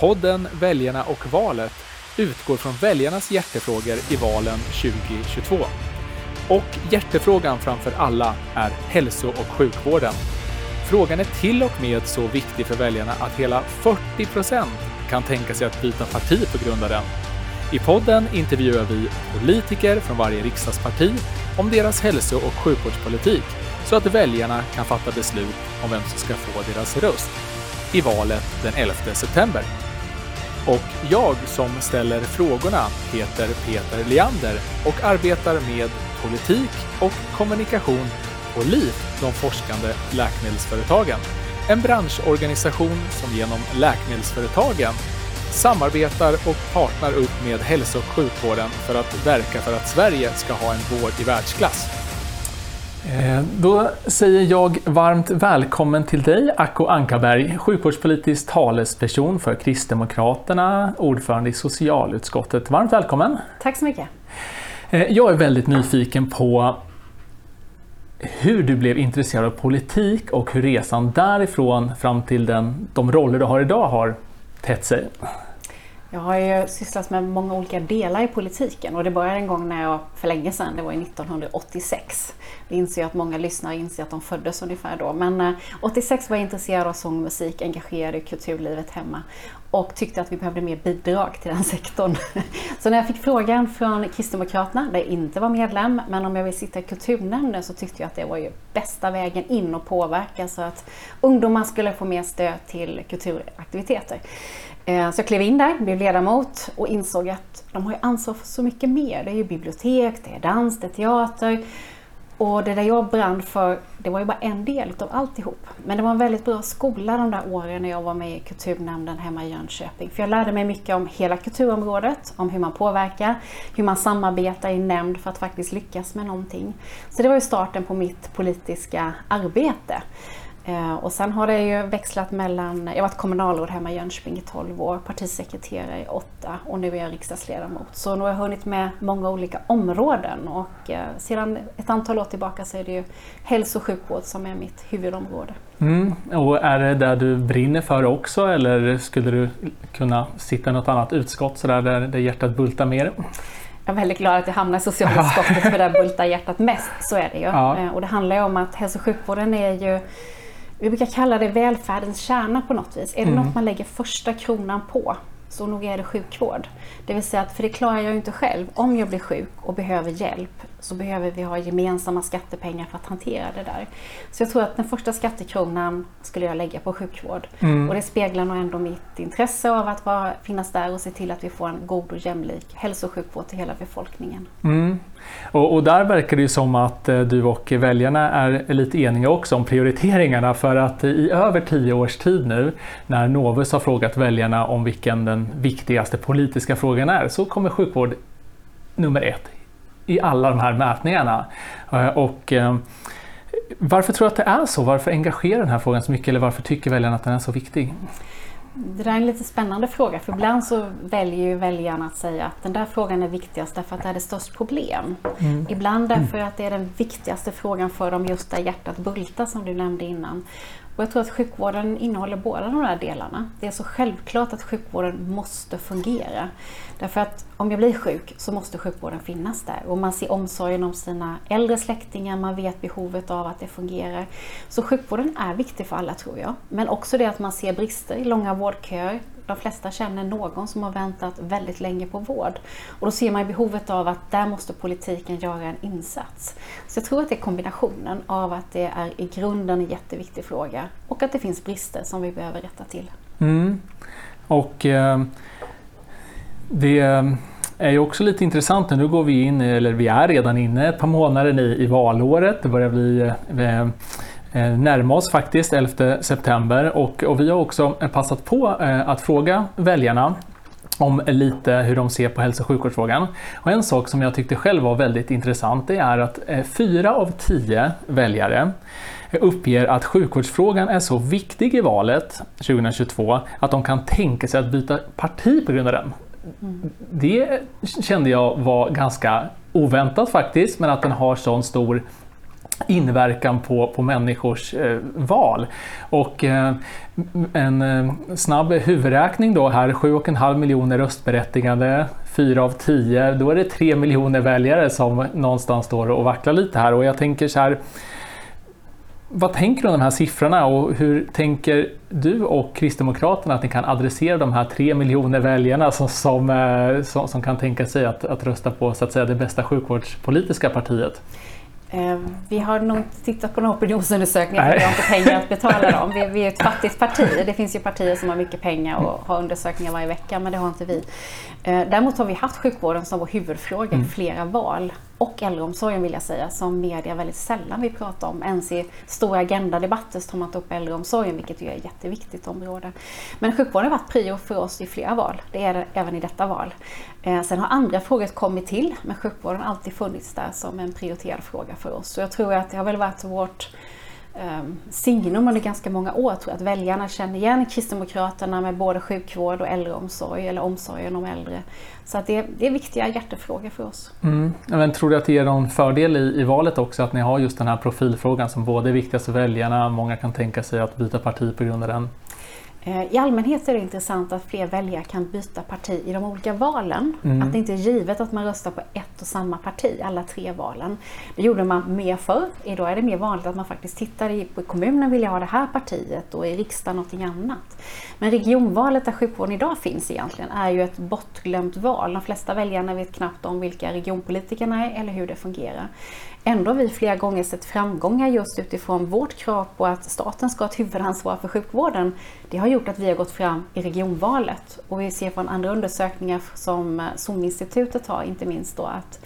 Podden Väljarna och valet utgår från väljarnas hjärtefrågor i valen 2022. Och hjärtefrågan framför alla är hälso och sjukvården. Frågan är till och med så viktig för väljarna att hela 40 procent kan tänka sig att byta parti på grund av den. I podden intervjuar vi politiker från varje riksdagsparti om deras hälso och sjukvårdspolitik så att väljarna kan fatta beslut om vem som ska få deras röst i valet den 11 september. Och jag som ställer frågorna heter Peter Leander och arbetar med politik och kommunikation på LIF, de forskande läkemedelsföretagen. En branschorganisation som genom läkemedelsföretagen samarbetar och partner upp med hälso och sjukvården för att verka för att Sverige ska ha en vård i världsklass. Eh, då säger jag varmt välkommen till dig, Acko Ankarberg, sjukvårdspolitisk talesperson för Kristdemokraterna, ordförande i socialutskottet. Varmt välkommen! Tack så mycket! Eh, jag är väldigt nyfiken på hur du blev intresserad av politik och hur resan därifrån fram till den, de roller du har idag har tätt sig. Jag har ju sysslat med många olika delar i politiken och det började en gång när jag, för länge sedan, det var 1986. Det inser jag att många lyssnare inser att de föddes ungefär då. Men eh, 86 var jag intresserad av sång och musik, engagerad i kulturlivet hemma och tyckte att vi behövde mer bidrag till den sektorn. Så när jag fick frågan från Kristdemokraterna, där jag inte var medlem, men om jag vill sitta i kulturnämnden så tyckte jag att det var ju bästa vägen in och påverka så att ungdomar skulle få mer stöd till kulturaktiviteter. Eh, så jag klev in där, blev ledamot och insåg att de har ju ansvar för så mycket mer. Det är ju bibliotek, det är dans, det är teater. Och det där jag brann för, det var ju bara en del av alltihop. Men det var en väldigt bra skola de där åren när jag var med i kulturnämnden hemma i Jönköping. För jag lärde mig mycket om hela kulturområdet, om hur man påverkar, hur man samarbetar i nämnd för att faktiskt lyckas med någonting. Så det var ju starten på mitt politiska arbete. Eh, och sen har det ju växlat mellan, jag har varit kommunalråd hemma i Jönköping i 12 år, partisekreterare i 8 och nu är jag riksdagsledamot. Så nu har jag hunnit med många olika områden och eh, sedan ett antal år tillbaka så är det ju hälso och sjukvård som är mitt huvudområde. Mm. Och är det där du brinner för också eller skulle du kunna sitta i något annat utskott så där, där hjärtat bultar mer? Jag är väldigt glad att jag hamnar i socialutskottet för där bultar hjärtat mest, så är det ju. Ja. Eh, och det handlar ju om att hälso och sjukvården är ju vi brukar kalla det välfärdens kärna på något vis. Är det mm. något man lägger första kronan på så nog är det sjukvård. Det vill säga att, för det klarar jag ju inte själv. Om jag blir sjuk och behöver hjälp så behöver vi ha gemensamma skattepengar för att hantera det där. Så jag tror att den första skattekronan skulle jag lägga på sjukvård. Mm. Och det speglar nog ändå mitt intresse av att vara, finnas där och se till att vi får en god och jämlik hälso och sjukvård till hela befolkningen. Mm. Och, och, där verkar det ju som att eh, du och väljarna är lite eniga också om prioriteringarna för att i över tio års tid nu när Novus har frågat väljarna om vilken den viktigaste politiska frågan är så kommer sjukvård nummer ett i alla de här mätningarna. Eh, och eh, varför tror du att det är så? Varför engagerar den här frågan så mycket eller varför tycker väljarna att den är så viktig? Det där är en lite spännande fråga för ibland så väljer ju väljarna att säga att den där frågan är viktigast därför att det är det störst problem. Mm. Ibland därför att det är den viktigaste frågan för dem just där hjärtat bultar som du nämnde innan. Och jag tror att sjukvården innehåller båda de här delarna. Det är så självklart att sjukvården måste fungera. Därför att om jag blir sjuk så måste sjukvården finnas där. Och man ser omsorgen om sina äldre släktingar, man vet behovet av att det fungerar. Så sjukvården är viktig för alla tror jag. Men också det att man ser brister i långa vårdköer. De flesta känner någon som har väntat väldigt länge på vård. Och då ser man behovet av att där måste politiken göra en insats. Så jag tror att det är kombinationen av att det är i grunden en jätteviktig fråga och att det finns brister som vi behöver rätta till. Mm. Och eh, det är ju också lite intressant nu. går vi in, eller vi är redan inne ett par månader i, i valåret. Det börjar bli eh, Eh, närma oss faktiskt 11 september och, och vi har också eh, passat på eh, att fråga väljarna om lite hur de ser på hälso och sjukvårdsfrågan. Och en sak som jag tyckte själv var väldigt intressant det är att fyra av tio väljare uppger att sjukvårdsfrågan är så viktig i valet 2022 att de kan tänka sig att byta parti på grund av den. Det kände jag var ganska oväntat faktiskt, men att den har sån stor inverkan på, på människors eh, val. Och eh, en eh, snabb huvudräkning då här, 7,5 miljoner röstberättigade, 4 av 10, då är det 3 miljoner väljare som någonstans står och vacklar lite här. Och jag tänker så här vad tänker du om de här siffrorna? Och hur tänker du och Kristdemokraterna att ni kan adressera de här tre miljoner väljarna som, som, eh, som, som kan tänka sig att, att rösta på så att säga, det bästa sjukvårdspolitiska partiet? Eh, vi har nog inte tittat på några opinionsundersökningar för vi har inte pengar att betala dem. Vi, vi är ett fattigt parti. Det finns ju partier som har mycket pengar och har undersökningar varje vecka men det har inte vi. Eh, däremot har vi haft sjukvården som vår huvudfråga i mm. flera val och äldreomsorgen vill jag säga, som media väldigt sällan vill prata om. Ens i stora agendadebatter tar man inte upp äldreomsorgen, vilket ju är ett jätteviktigt område. Men sjukvården har varit prio för oss i flera val. Det är det även i detta val. Eh, sen har andra frågor kommit till, men sjukvården har alltid funnits där som en prioriterad fråga för oss. Så jag tror att det har väl varit vårt Ehm, signum under ganska många år. tror Jag att väljarna känner igen Kristdemokraterna med både sjukvård och äldreomsorg eller omsorgen om äldre. Så att det, det är viktiga hjärtefrågor för oss. Mm. Men tror du att det ger någon fördel i, i valet också att ni har just den här profilfrågan som både är viktigast för väljarna, många kan tänka sig att byta parti på grund av den? Eh, I allmänhet är det intressant att fler väljare kan byta parti i de olika valen. Mm. Att det inte är givet att man röstar på ett och samma parti alla tre valen. Det gjorde man mer förr. Idag är det mer vanligt att man faktiskt tittar i, på kommunen vill jag ha det här partiet och i riksdagen någonting annat. Men regionvalet där sjukvården idag finns egentligen är ju ett bortglömt val. De flesta väljarna vet knappt om vilka regionpolitikerna är eller hur det fungerar. Ändå har vi flera gånger sett framgångar just utifrån vårt krav på att staten ska ha ett huvudansvar för sjukvården. Det har gjort att vi har gått fram i regionvalet och vi ser från andra undersökningar som SOM-institutet har, inte minst då att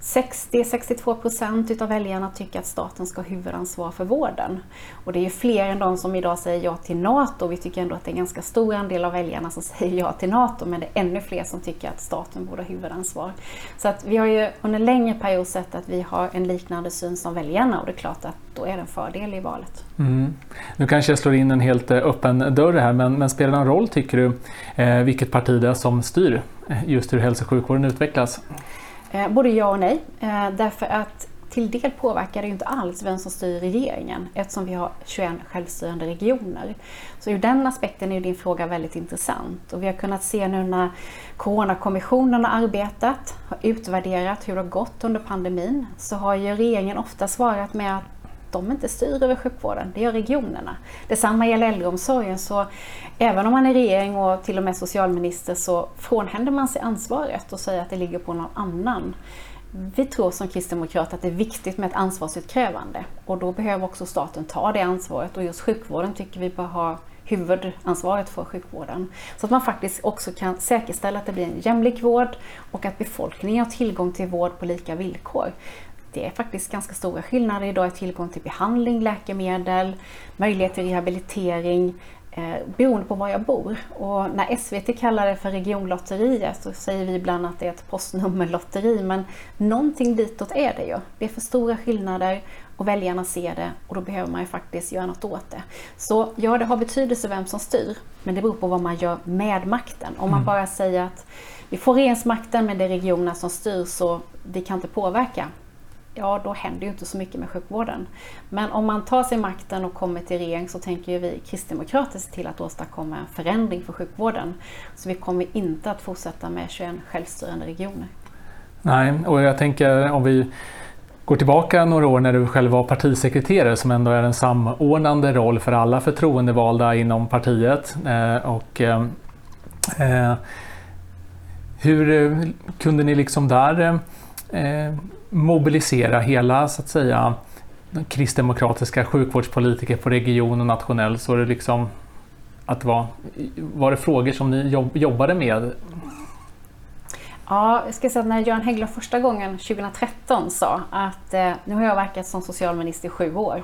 60-62 procent utav väljarna tycker att staten ska ha huvudansvar för vården. Och det är ju fler än de som idag säger ja till NATO. Vi tycker ändå att det är en ganska stor andel av väljarna som säger ja till NATO, men det är ännu fler som tycker att staten borde ha huvudansvar. Så att vi har ju under en längre period sett att vi har en liknande syn som väljarna och det är klart att då är det en fördel i valet. Mm. Nu kanske jag slår in en helt eh, öppen dörr här, men, men spelar det någon roll tycker du eh, vilket parti det är som styr eh, just hur hälso och sjukvården utvecklas? Eh, både ja och nej. Eh, därför att till del påverkar det ju inte alls vem som styr regeringen eftersom vi har 21 självstyrande regioner. Så ur den aspekten är din fråga väldigt intressant. Och vi har kunnat se nu när Coronakommissionen har arbetat, har utvärderat hur det har gått under pandemin, så har ju regeringen ofta svarat med att de inte styr över sjukvården, det gör regionerna. Detsamma gäller äldreomsorgen, så även om man är regering och till och med socialminister så frånhänder man sig ansvaret och säger att det ligger på någon annan. Vi tror som kristdemokrater att det är viktigt med ett ansvarsutkrävande och då behöver också staten ta det ansvaret och just sjukvården tycker vi bör ha huvudansvaret för sjukvården. Så att man faktiskt också kan säkerställa att det blir en jämlik vård och att befolkningen har tillgång till vård på lika villkor det är faktiskt ganska stora skillnader idag i tillgång till behandling, läkemedel, möjlighet till rehabilitering eh, beroende på var jag bor. Och när SVT kallar det för regionlotteriet så säger vi ibland att det är ett postnummerlotteri men någonting ditåt är det ju. Det är för stora skillnader och väljarna ser det och då behöver man ju faktiskt göra något åt det. Så ja, det har betydelse vem som styr men det beror på vad man gör med makten. Om man mm. bara säger att vi får regeringsmakten men det är regionerna som styr så vi kan inte påverka ja då händer ju inte så mycket med sjukvården. Men om man tar sig makten och kommer till regering så tänker ju vi kristdemokrater se till att åstadkomma en förändring för sjukvården. Så vi kommer inte att fortsätta med 21 självstyrande regioner. Nej, och jag tänker om vi går tillbaka några år när du själv var partisekreterare som ändå är en samordnande roll för alla förtroendevalda inom partiet. Eh, och, eh, eh hur eh, kunde ni liksom där eh, Eh, mobilisera hela så att säga kristdemokratiska sjukvårdspolitiker på region och nationell så är det liksom att var, var det frågor som ni jobbade med? Ja, jag ska säga att när Göran Hägglund första gången 2013 sa att eh, nu har jag verkat som socialminister i sju år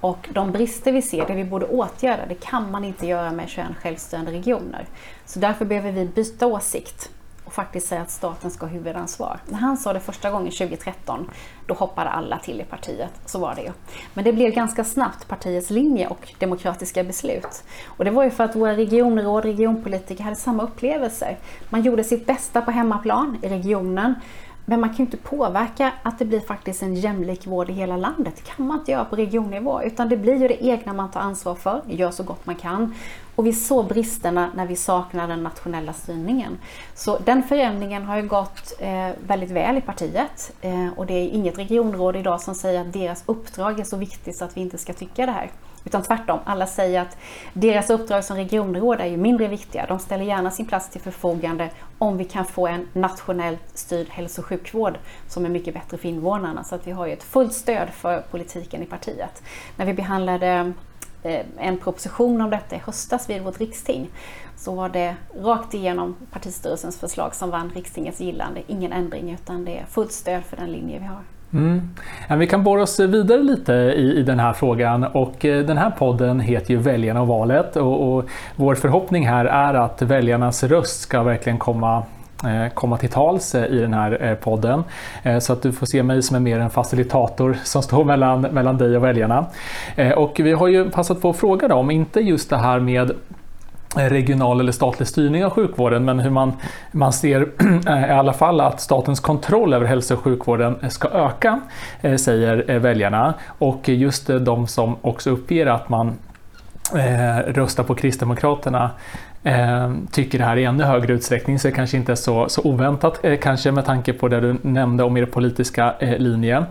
och de brister vi ser, det vi borde åtgärda, det kan man inte göra med 21 självstyrande regioner. Så därför behöver vi byta åsikt och faktiskt säga att staten ska ha huvudansvar. När han sa det första gången 2013, då hoppade alla till i partiet. Så var det ju. Men det blev ganska snabbt partiets linje och demokratiska beslut. Och det var ju för att våra regionråd, regionpolitiker hade samma upplevelser. Man gjorde sitt bästa på hemmaplan i regionen. Men man kan ju inte påverka att det blir faktiskt en jämlik vård i hela landet. Det kan man inte göra på regionnivå, utan det blir ju det egna man tar ansvar för, gör så gott man kan. Och vi såg bristerna när vi saknar den nationella styrningen. Så den förändringen har ju gått eh, väldigt väl i partiet. Eh, och det är inget regionråd idag som säger att deras uppdrag är så viktigt så att vi inte ska tycka det här. Utan tvärtom, alla säger att deras uppdrag som regionråd är ju mindre viktiga. De ställer gärna sin plats till förfogande om vi kan få en nationellt styrd hälso och sjukvård som är mycket bättre för invånarna. Så att vi har ju ett fullt stöd för politiken i partiet. När vi behandlade eh, en proposition om detta i höstas vid vårt riksting så var det rakt igenom partistyrelsens förslag som vann rikstingets gillande. Ingen ändring utan det är fullt stöd för den linje vi har. Mm. Vi kan borra oss vidare lite i, i den här frågan och eh, den här podden heter ju Väljarna och valet och, och vår förhoppning här är att väljarnas röst ska verkligen komma eh, komma till tals eh, i den här podden. Så att du får se mig som är mer en facilitator som står mellan, mellan dig och väljarna. Och vi har ju passat på att fråga dem, inte just det här med regional eller statlig styrning av sjukvården men hur man, man ser eh, i alla fall att statens kontroll över hälso och sjukvården ska öka, eh, säger eh, väljarna. Och just de som också uppger att man eh, röstar på Kristdemokraterna eh, tycker det här i ännu högre utsträckning så det kanske inte är så, så oväntat eh, kanske med tanke på det du nämnde om er politiska eh, linje.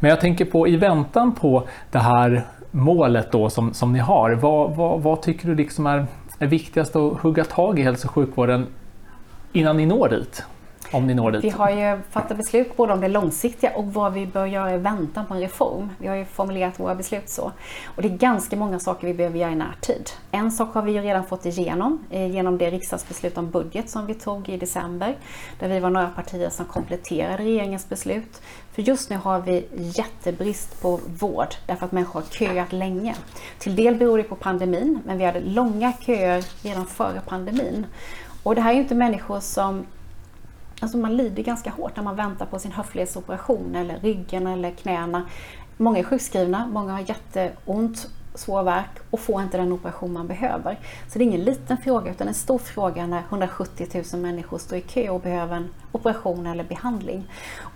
Men jag tänker på i väntan på det här målet då som, som ni har, vad, vad, vad tycker du liksom är är viktigast att hugga tag i hälso och sjukvården innan ni når dit? Om ni når dit. Vi har ju fattat beslut både om det långsiktiga och vad vi bör göra i väntan på en reform. Vi har ju formulerat våra beslut så. Och det är ganska många saker vi behöver göra i närtid. En sak har vi ju redan fått igenom eh, genom det riksdagsbeslut om budget som vi tog i december. Där vi var några partier som kompletterade regeringens beslut. För just nu har vi jättebrist på vård därför att människor har köat länge. Till del beror det på pandemin, men vi hade långa köer redan före pandemin. Och det här är ju inte människor som Alltså man lider ganska hårt när man väntar på sin höftledsoperation eller ryggen eller knäna. Många är sjukskrivna, många har jätteont, svår värk och får inte den operation man behöver. Så det är ingen liten fråga utan en stor fråga när 170 000 människor står i kö och behöver en operation eller behandling.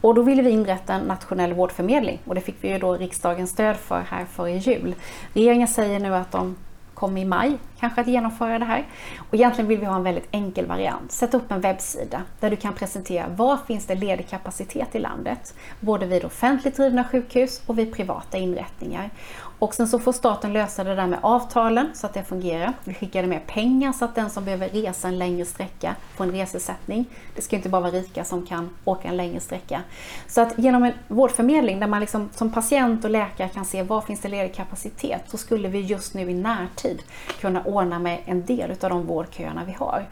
Och då ville vi inrätta en nationell vårdförmedling och det fick vi ju då riksdagens stöd för här före jul. Regeringen säger nu att de kommer i maj kanske att genomföra det här. Och egentligen vill vi ha en väldigt enkel variant. Sätt upp en webbsida där du kan presentera var finns det ledig kapacitet i landet. Både vid offentligt drivna sjukhus och vid privata inrättningar. Och sen så får staten lösa det där med avtalen så att det fungerar. Vi skickar med pengar så att den som behöver resa en längre sträcka får en resesättning. Det ska inte bara vara rika som kan åka en längre sträcka. Så att genom en vårdförmedling där man liksom som patient och läkare kan se var finns det ledig kapacitet så skulle vi just nu i närtid kunna ordna med en del av de vårdköerna vi har.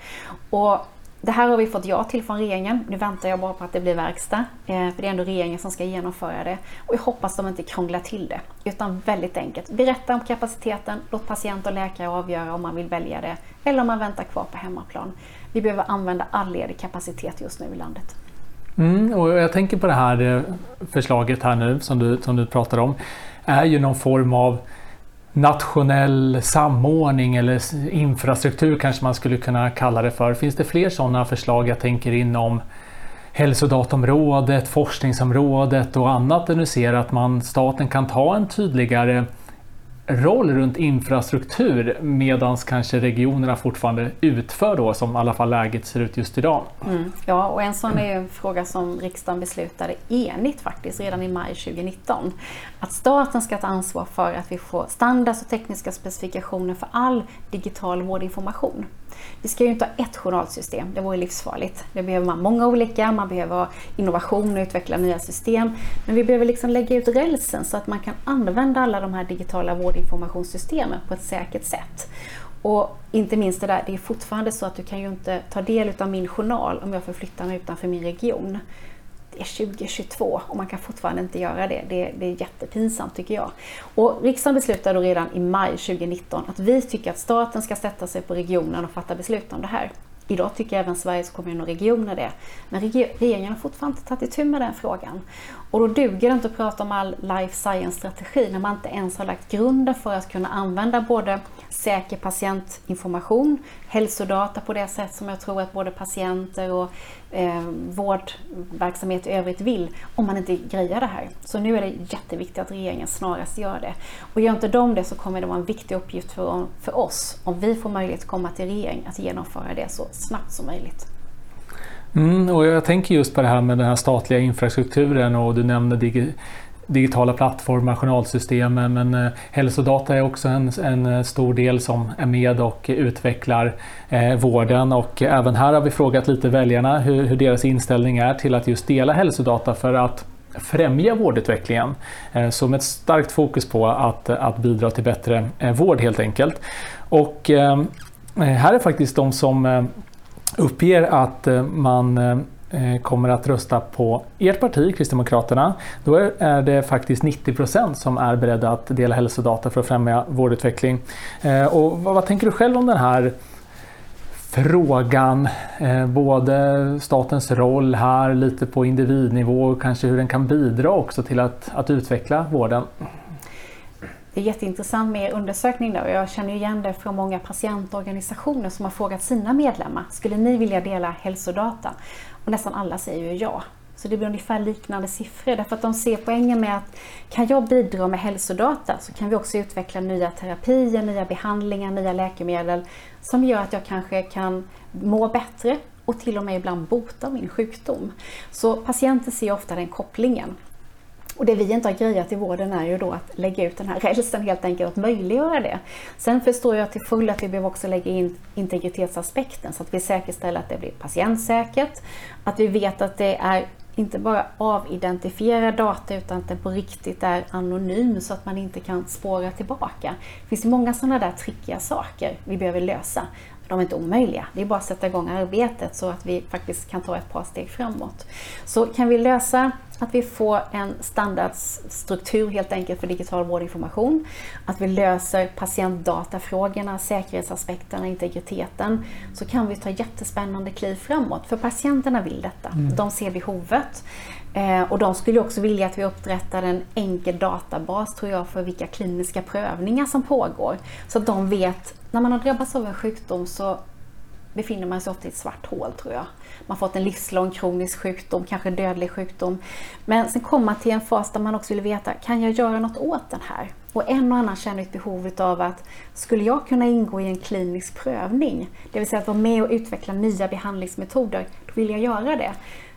Och det här har vi fått ja till från regeringen. Nu väntar jag bara på att det blir verkstad. Eh, för det är ändå regeringen som ska genomföra det. Och jag hoppas de inte krånglar till det. Utan väldigt enkelt. Berätta om kapaciteten, låt patient och läkare avgöra om man vill välja det. Eller om man väntar kvar på hemmaplan. Vi behöver använda all ledig kapacitet just nu i landet. Mm, och jag tänker på det här eh, förslaget här nu som du, som du pratar om. är ju någon form av nationell samordning eller infrastruktur kanske man skulle kunna kalla det för. Finns det fler sådana förslag jag tänker inom hälsodatområdet, forskningsområdet och annat där du ser att man, staten kan ta en tydligare roll runt infrastruktur medan kanske regionerna fortfarande utför då som i alla fall läget ser ut just idag. Mm. Ja, och en sån är en fråga som riksdagen beslutade enigt faktiskt redan i maj 2019. Att staten ska ta ansvar för att vi får standards och tekniska specifikationer för all digital vårdinformation. Vi ska ju inte ha ett journalsystem, det vore livsfarligt. Det behöver man många olika, man behöver ha innovation och utveckla nya system. Men vi behöver liksom lägga ut rälsen så att man kan använda alla de här digitala vårdinformationssystemen på ett säkert sätt. Och inte minst det där, det är fortfarande så att du kan ju inte ta del av min journal om jag förflyttar mig utanför min region det är 2022 och man kan fortfarande inte göra det. Det, det är jättepinsamt tycker jag. Och riksdagen beslutade då redan i maj 2019 att vi tycker att staten ska sätta sig på regionen och fatta beslut om det här. Idag tycker även Sveriges kommuner och regioner det. Men regeringen har fortfarande inte tagit itu med den frågan. Och då duger det inte att prata om all life science-strategi när man inte ens har lagt grunden för att kunna använda både säker patientinformation, hälsodata på det sätt som jag tror att både patienter och eh, vårdverksamhet i övrigt vill om man inte grejar det här. Så nu är det jätteviktigt att regeringen snarast gör det. Och gör inte de det så kommer det vara en viktig uppgift för, för oss, om vi får möjlighet att komma till regering, att genomföra det så snabbt som möjligt. Mm, och jag tänker just på det här med den här statliga infrastrukturen och du nämnde digi digitala plattformar, journalsystemen men eh, hälsodata är också en, en, eh, stor del som är med och utvecklar eh, vården och även här har vi frågat lite väljarna hur, hur, deras inställning är till att just dela hälsodata för att främja vårdutvecklingen. Eh, så med ett starkt fokus på att, att bidra till bättre eh, vård helt enkelt. Och eh, här är faktiskt de som eh, uppger att man Eh, Eh, kommer att rösta på ert parti, Kristdemokraterna, då är det faktiskt 90% som är beredda att dela hälsodata för att främja vårdutveckling. Eh, och vad tänker du själv om den här frågan? Eh, både statens roll här, lite på individnivå och kanske hur den kan bidra också till att, att utveckla vården. Det är jätteintressant med er undersökning och jag känner igen det från många patientorganisationer som har frågat sina medlemmar, skulle ni vilja dela hälsodata? Och nästan alla säger ju ja. Så det blir ungefär liknande siffror därför att de ser poängen med att kan jag bidra med hälsodata så kan vi också utveckla nya terapier, nya behandlingar, nya läkemedel som gör att jag kanske kan må bättre och till och med ibland bota min sjukdom. Så patienter ser ofta den kopplingen. Och det vi inte har grejat i vården är ju då att lägga ut den här rälsen helt enkelt, att möjliggöra det. Sen förstår jag till full att vi behöver också lägga in integritetsaspekten så att vi säkerställer att det blir patientsäkert, att vi vet att det är inte bara avidentifierad data utan att den på riktigt är anonym så att man inte kan spåra tillbaka. Det finns många sådana där trickiga saker vi behöver lösa. De är inte omöjliga, det är bara att sätta igång arbetet så att vi faktiskt kan ta ett par steg framåt. Så kan vi lösa att vi får en standardstruktur helt enkelt för digital vårdinformation. Att vi löser patientdatafrågorna, säkerhetsaspekterna, integriteten. Så kan vi ta jättespännande kliv framåt. För patienterna vill detta. Mm. De ser behovet. Eh, och de skulle också vilja att vi upprättar en enkel databas tror jag för vilka kliniska prövningar som pågår. Så att de vet, när man har drabbats av en sjukdom så befinner man sig ofta i ett svart hål tror jag. Man har fått en livslång kronisk sjukdom, kanske dödlig sjukdom. Men sen kommer man till en fas där man också vill veta, kan jag göra något åt den här? Och en och annan känner ett behov av att, skulle jag kunna ingå i en klinisk prövning? Det vill säga att vara med och utveckla nya behandlingsmetoder, då vill jag göra det.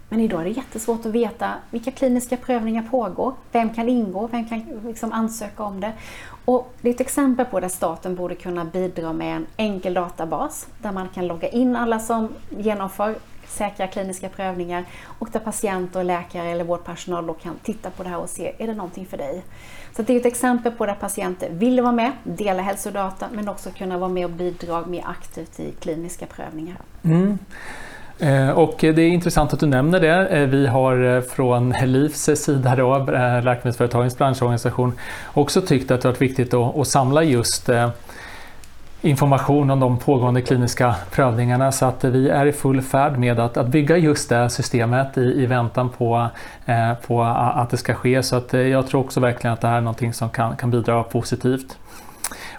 Men idag är det jättesvårt att veta vilka kliniska prövningar pågår, vem kan ingå, vem kan liksom ansöka om det. Och det är ett exempel på där staten borde kunna bidra med en enkel databas där man kan logga in alla som genomför säkra kliniska prövningar och där patienter, läkare eller vårdpersonal då kan titta på det här och se, är det någonting för dig? Så det är ett exempel på där patienter vill vara med, dela hälsodata men också kunna vara med och bidra mer aktivt i kliniska prövningar. Mm. Eh, och det är intressant att du nämner det. Eh, vi har eh, från LIFs sida, då, Läkemedelsföretagens branschorganisation, också tyckt att det varit viktigt att, samla just information om de pågående kliniska prövningarna så att vi är i full färd med att, att bygga just det systemet i, i väntan på, eh, på att det ska ske. Så att jag tror också verkligen att det här är någonting som kan, kan bidra positivt.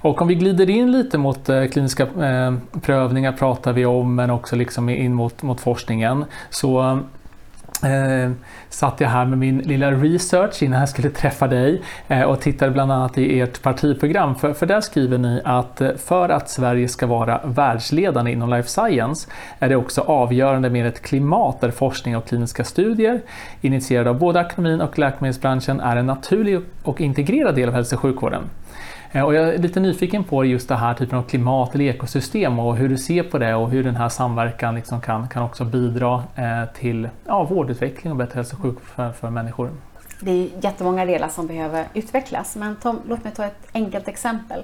Och om vi glider in lite mot eh, kliniska eh, prövningar pratar vi om men också liksom in mot, mot forskningen. Så eh, satt jag här med min lilla research innan jag skulle träffa dig eh, och tittade bland annat i ert partiprogram. För, för där skriver ni att eh, för att Sverige ska vara världsledande inom life science är det också avgörande med ett klimat där forskning och kliniska studier initierade av både akademin och läkemedelsbranschen är en naturlig och integrerad del av hälso och sjukvården. Eh, och jag är lite nyfiken på just det här typen av klimat eller ekosystem och hur du ser på det och hur den här samverkan liksom kan, kan också bidra eh, till ja, vårdutveckling och bättre hälso och sjukvård för, för människor. Det är jättemånga delar som behöver utvecklas men Tom, låt mig ta ett enkelt exempel.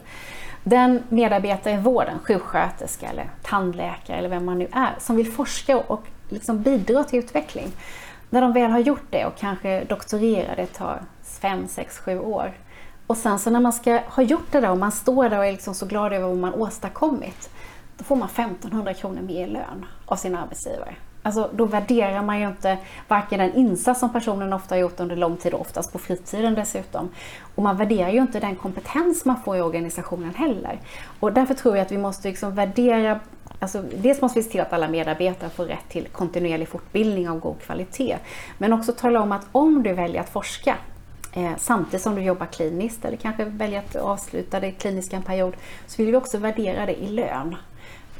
Den medarbetare i vården, sjuksköterska eller tandläkare eller vem man nu är, som vill forska och liksom bidra till utveckling. När de väl har gjort det och kanske doktorerar, det tar fem, sex, sju år, och sen så när man ska ha gjort det där och man står där och är liksom så glad över vad man åstadkommit, då får man 1500 kronor mer i lön av sin arbetsgivare. Alltså, då värderar man ju inte varken den insats som personen ofta har gjort under lång tid och oftast på fritiden dessutom. Och man värderar ju inte den kompetens man får i organisationen heller. Och därför tror jag att vi måste liksom värdera Alltså, dels måste vi se till att alla medarbetare får rätt till kontinuerlig fortbildning av god kvalitet. Men också tala om att om du väljer att forska eh, samtidigt som du jobbar kliniskt eller kanske väljer att avsluta det kliniska en period så vill vi också värdera det i lön.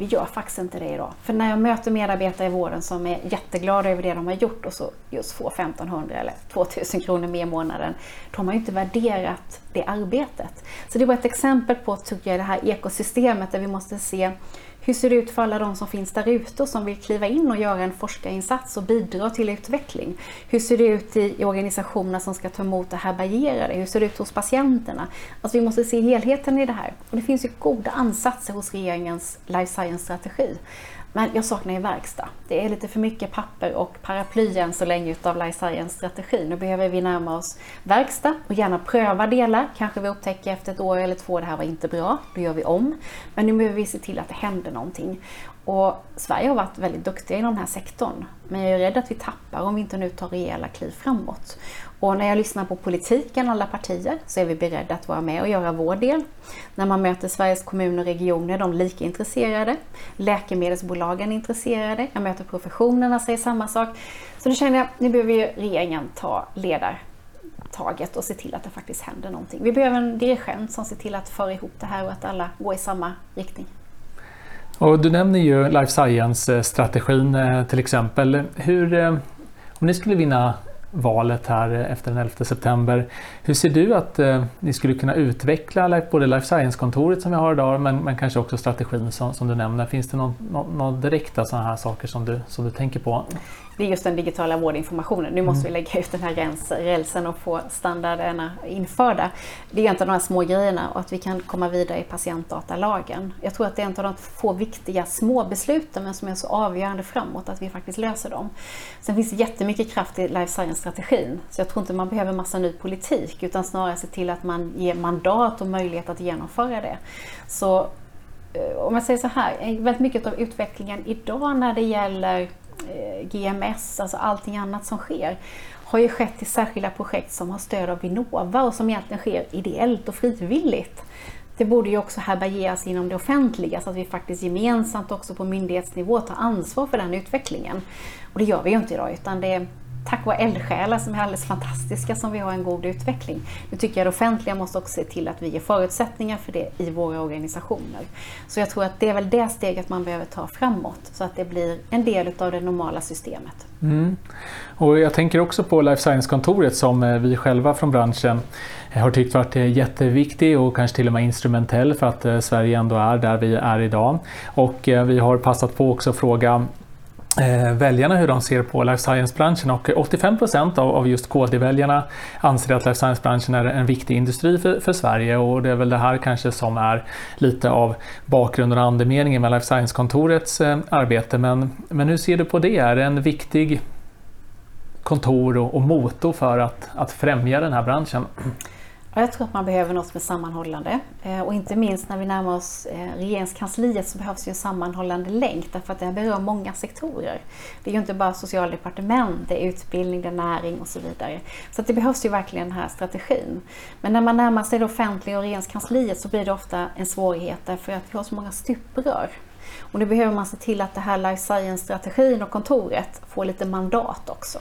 Vi gör faktiskt inte det idag. För när jag möter medarbetare i vården som är jätteglada över det de har gjort och så just får 1500 eller 2000 kronor mer i månaden, då har man ju inte värderat det arbetet. Så det var ett exempel på, tycker jag, det här ekosystemet där vi måste se hur ser det ut för alla de som finns där ute och som vill kliva in och göra en forskarinsats och bidra till utveckling? Hur ser det ut i organisationerna som ska ta emot och härbärgera det? Hur ser det ut hos patienterna? Alltså vi måste se helheten i det här. Och det finns ju goda ansatser hos regeringens life science-strategi. Men jag saknar ju verkstad. Det är lite för mycket papper och paraply än så länge utav life science-strategin. Nu behöver vi närma oss verkstad och gärna pröva delar. Kanske vi upptäcker efter ett år eller två det här var inte bra, då gör vi om. Men nu behöver vi se till att det händer någonting. Och Sverige har varit väldigt duktiga inom den här sektorn. Men jag är rädd att vi tappar om vi inte nu tar rejäla kliv framåt. Och när jag lyssnar på politiken, alla partier, så är vi beredda att vara med och göra vår del. När man möter Sveriges kommuner och regioner, de är lika intresserade. Läkemedelsbolagen är intresserade. Jag möter professionerna, säger samma sak. Så nu känner jag, nu behöver ju regeringen ta ledartaget och se till att det faktiskt händer någonting. Vi behöver en dirigent som ser till att föra ihop det här och att alla går i samma riktning. Och du nämner ju life science-strategin eh, till exempel. Hur, eh, om ni skulle vinna valet här efter den 11 september. Hur ser du att eh, ni skulle kunna utveckla både Life Science-kontoret som vi har idag men, men kanske också strategin som, som du nämner? Finns det några direkta sådana här saker som du, som du tänker på? Det är just den digitala vårdinformationen. Nu måste mm. vi lägga ut den här rälsen och få standarderna införda. Det är en av de här små grejerna och att vi kan komma vidare i patientdatalagen. Jag tror att det är en av de få viktiga små besluten men som är så avgörande framåt att vi faktiskt löser dem. Sen finns det jättemycket kraft i life science-strategin så jag tror inte man behöver massa ny politik utan snarare se till att man ger mandat och möjlighet att genomföra det. Så eh, om jag säger så här, väldigt mycket av utvecklingen idag när det gäller Eh, GMS, alltså allting annat som sker, har ju skett i särskilda projekt som har stöd av Vinnova och som egentligen sker ideellt och frivilligt. Det borde ju också härbärgeras inom det offentliga så att vi faktiskt gemensamt också på myndighetsnivå tar ansvar för den utvecklingen. Och det gör vi ju inte idag utan det tack vare eldsjälar som är alldeles fantastiska som vi har en god utveckling. Nu tycker jag det offentliga måste också se till att vi ger förutsättningar för det i våra organisationer. Så jag tror att det är väl det steget man behöver ta framåt så att det blir en del av det normala systemet. Mm. Och jag tänker också på Life Science-kontoret som eh, vi själva från branschen eh, har tyckt varit eh, jätteviktig och kanske till och med instrumentell för att Sverige ändå är där vi är idag. Och vi har passat på också att fråga Eh, väljarna hur de ser på life science-branschen och 85 procent av, av just KD-väljarna anser att life science-branschen är en viktig industri för, för, Sverige och det är väl det här kanske som är lite av bakgrunden och andemeningen med life science-kontorets eh, arbete. Men, men hur ser du på det? Är det en viktig kontor och, och motor för att, att främja den här branschen? Jag tror att man behöver något med sammanhållande eh, och inte minst när vi närmar oss eh, regeringskansliet så behövs ju en sammanhållande länk därför att det här berör många sektorer. Det är ju inte bara socialdepartement, det är utbildning, det är näring och så vidare. Så det behövs ju verkligen den här strategin. Men när man närmar sig det offentliga och regeringskansliet så blir det ofta en svårighet därför att vi har så många stuprör. Och nu behöver man se till att det här life science-strategin och kontoret får lite mandat också.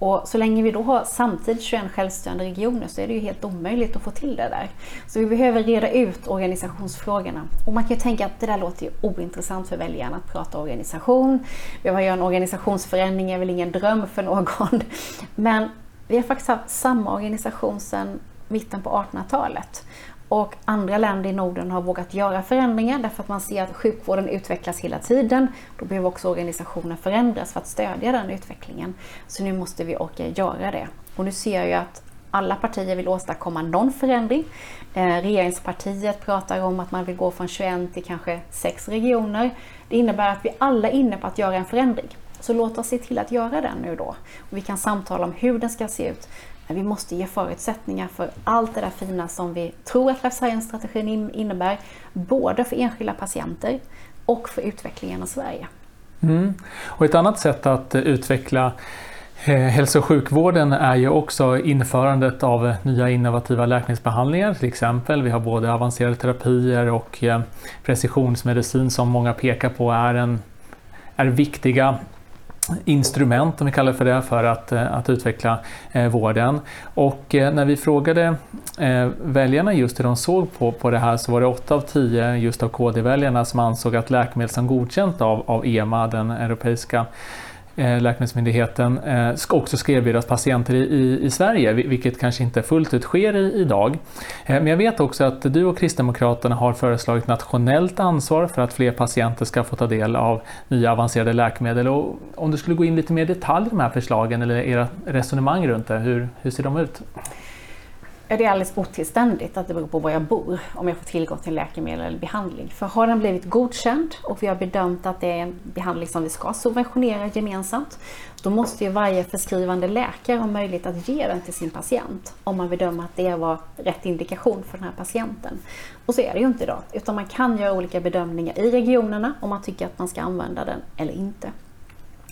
Och så länge vi då har samtidigt 21 självstyrande regioner så är det ju helt omöjligt att få till det där. Så vi behöver reda ut organisationsfrågorna. Och man kan ju tänka att det där låter ju ointressant för väljarna att prata organisation. Behöva göra en organisationsförändring är väl ingen dröm för någon. Men vi har faktiskt haft samma organisation sedan mitten på 1800-talet. Och andra länder i Norden har vågat göra förändringar därför att man ser att sjukvården utvecklas hela tiden. Då behöver också organisationen förändras för att stödja den utvecklingen. Så nu måste vi orka göra det. Och nu ser jag ju att alla partier vill åstadkomma någon förändring. Eh, regeringspartiet pratar om att man vill gå från 21 till kanske 6 regioner. Det innebär att vi alla är inne på att göra en förändring. Så låt oss se till att göra den nu då. Och vi kan samtala om hur den ska se ut. Men vi måste ge förutsättningar för allt det där fina som vi tror att life science-strategin innebär, både för enskilda patienter och för utvecklingen av Sverige. Mm. Och ett annat sätt att eh, utveckla eh, Hälso och sjukvården är ju också införandet av nya innovativa läkemedelsbehandlingar till exempel. Vi har både avancerade terapier och eh, precisionsmedicin som många pekar på är, en, är viktiga instrument, om vi kallar det för det, för att, eh, att utveckla eh, vården. Och eh, när vi frågade eh, väljarna just hur de såg på, på det här så var det 8 av 10 just av KD-väljarna som ansåg att läkemedel som godkänt av, av EMA, den europeiska Eh, Läkemedelsmyndigheten eh, ska också ska erbjudas patienter i, i, Sverige, vilket kanske inte fullt ut sker i, idag. Eh, men jag vet också att du och Kristdemokraterna har föreslagit nationellt ansvar för att fler patienter ska få ta del av nya avancerade läkemedel. Och om du skulle gå in lite mer i detalj i de här förslagen eller era resonemang runt det, hur, hur ser de ut? Det är alldeles otillständigt att det beror på var jag bor om jag får tillgång till läkemedel eller behandling. För har den blivit godkänd och vi har bedömt att det är en behandling som vi ska subventionera gemensamt, då måste ju varje förskrivande läkare ha möjlighet att ge den till sin patient om man bedömer att det var rätt indikation för den här patienten. Och så är det ju inte idag, utan man kan göra olika bedömningar i regionerna om man tycker att man ska använda den eller inte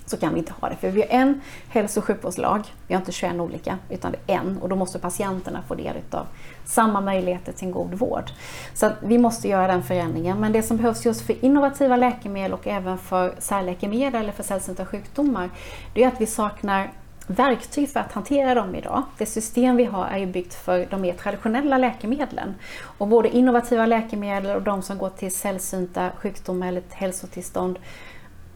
så kan vi inte ha det. För vi har en hälso och sjukvårdslag, vi har inte 21 olika, utan det är en och då måste patienterna få del av samma möjligheter till en god vård. Så vi måste göra den förändringen. Men det som behövs just för innovativa läkemedel och även för särläkemedel eller för sällsynta sjukdomar, det är att vi saknar verktyg för att hantera dem idag. Det system vi har är ju byggt för de mer traditionella läkemedlen. Och både innovativa läkemedel och de som går till sällsynta sjukdomar eller ett hälsotillstånd,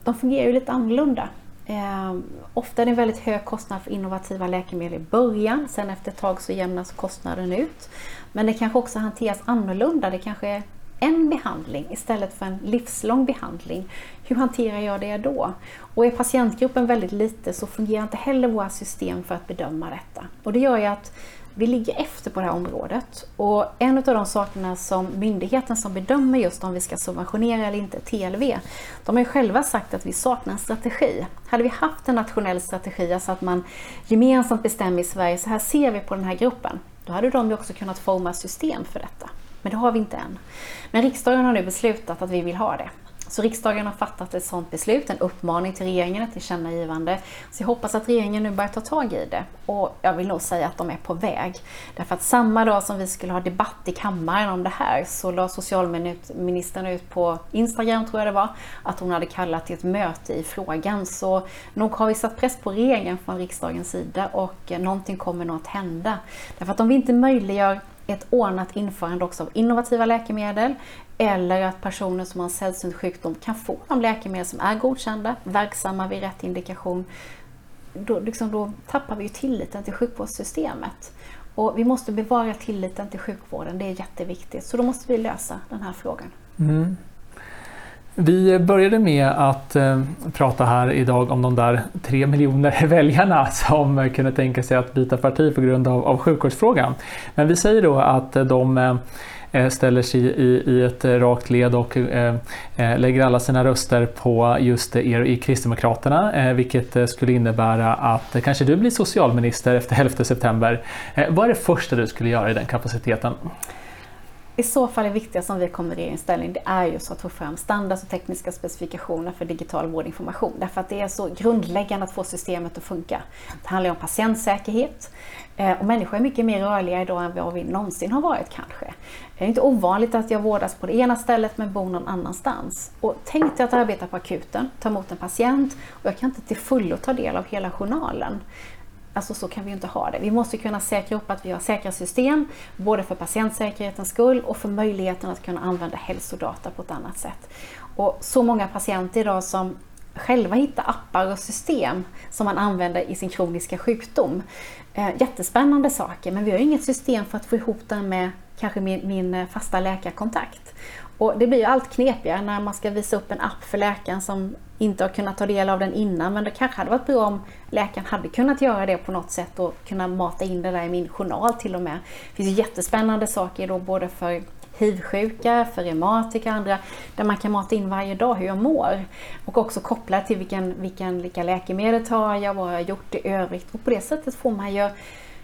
de fungerar ju lite annorlunda. Eh, ofta är det en väldigt hög kostnad för innovativa läkemedel i början, sen efter ett tag så jämnas kostnaden ut. Men det kanske också hanteras annorlunda, det kanske är en behandling istället för en livslång behandling. Hur hanterar jag det då? Och är patientgruppen väldigt liten så fungerar inte heller våra system för att bedöma detta. Och det gör ju att vi ligger efter på det här området. Och en av de sakerna som myndigheten som bedömer just om vi ska subventionera eller inte, TLV, de har ju själva sagt att vi saknar en strategi. Hade vi haft en nationell strategi, alltså att man gemensamt bestämmer i Sverige, så här ser vi på den här gruppen, då hade de ju också kunnat forma system för detta. Men det har vi inte än. Men riksdagen har nu beslutat att vi vill ha det. Så riksdagen har fattat ett sådant beslut, en uppmaning till regeringen, ett tillkännagivande. Så jag hoppas att regeringen nu börjar ta tag i det. Och jag vill nog säga att de är på väg. Därför att samma dag som vi skulle ha debatt i kammaren om det här så la socialministern ut på Instagram, tror jag det var, att hon hade kallat till ett möte i frågan. Så nog har vi satt press på regeringen från riksdagens sida och någonting kommer nog att hända. Därför att om vi inte möjliggör ett ordnat införande också av innovativa läkemedel eller att personer som har en sällsynt sjukdom kan få de läkemedel som är godkända, verksamma vid rätt indikation. Då, liksom, då tappar vi ju tilliten till sjukvårdssystemet. Och vi måste bevara tilliten till sjukvården, det är jätteviktigt. Så då måste vi lösa den här frågan. Mm. Vi började med att eh, prata här idag om de där tre miljoner väljarna som kunde tänka sig att byta parti på grund av, av sjukvårdsfrågan. Men vi säger då att de eh, eh ställer sig i, i ett rakt led och eh, eh, lägger alla sina röster på just er i Kristdemokraterna, eh, vilket skulle innebära att kanske du blir socialminister efter 11 september. Vad är det första du skulle göra i den kapaciteten? I så fall det viktigaste om vi kommer i regeringsställning, det är just att få fram standards och tekniska specifikationer för digital vårdinformation. Därför att det är så grundläggande att få systemet att funka. Det handlar om patientsäkerhet eh, och människor är mycket mer rörliga idag än vad vi någonsin har varit kanske. Det är inte ovanligt att jag vårdas på det ena stället men bor någon annanstans. Och tänk dig att arbeta på akuten, ta emot en patient och jag kan inte till fullo ta del av hela journalen. Alltså så kan vi ju inte ha det. Vi måste kunna säkra upp att vi har säkra system, både för patientsäkerhetens skull och för möjligheten att kunna använda hälsodata på ett annat sätt. Och så många patienter idag som själva hittar appar och system som man använder i sin kroniska sjukdom. Eh, jättespännande saker, men vi har inget system för att få ihop det med kanske min, min fasta läkarkontakt. Och det blir ju allt knepigare när man ska visa upp en app för läkaren som inte har kunnat ta del av den innan. Men det kanske hade varit bra om läkaren hade kunnat göra det på något sätt och kunna mata in det där i min journal till och med. Det finns jättespännande saker då både för hiv-sjuka, för reumatiker och andra, där man kan mata in varje dag hur jag mår. Och också koppla till vilken, vilken, vilka läkemedel tar jag, vad jag har gjort i övrigt. Och på det sättet får man ju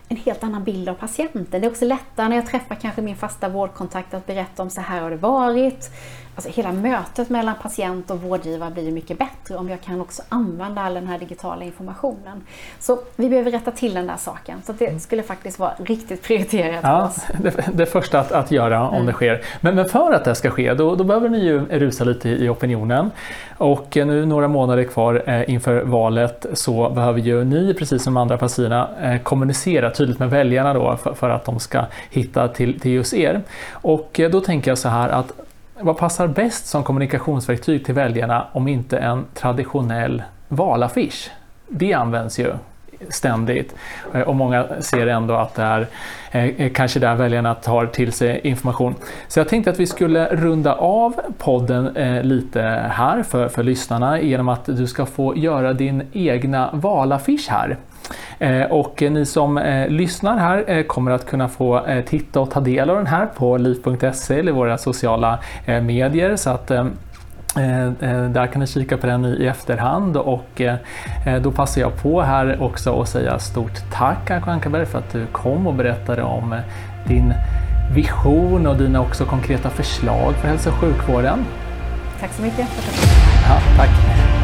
en helt annan bild av patienten. Det är också lättare när jag träffar kanske min fasta vårdkontakt att berätta om så här har det varit alltså hela mötet mellan patient och vårdgivare blir mycket bättre om jag kan också använda all den här digitala informationen. Så vi behöver rätta till den där saken. Så det skulle faktiskt vara riktigt prioriterat ja, för oss. Det, det första att, att göra om mm. det sker. Men, men, för att det ska ske, då, då behöver ni ju rusa lite i, opinionen. Och nu några månader kvar eh, inför valet så behöver ju ni, precis som andra partierna, eh, kommunicera tydligt med väljarna då för, för att de ska hitta till, till just er. Och eh, då tänker jag så här att vad passar bäst som kommunikationsverktyg till väljarna om inte en traditionell valaffisch? Det används ju ständigt eh, och många ser ändå att det är eh, eh, kanske där väljarna tar till sig information. Så jag tänkte att vi skulle runda av podden eh, lite här för, för lyssnarna genom att du ska få göra din egna valaffisch här. Eh, och ni som eh, lyssnar här eh, kommer att kunna få titta och ta del av den här på liv.se eller våra sociala medier. Så att där kan ni kika på den i efterhand och då passar jag på här också att säga stort tack Anko Ankarberg för att du kom och berättade om din vision och dina också konkreta förslag för hälso och sjukvården. Tack så mycket. Ja, tack.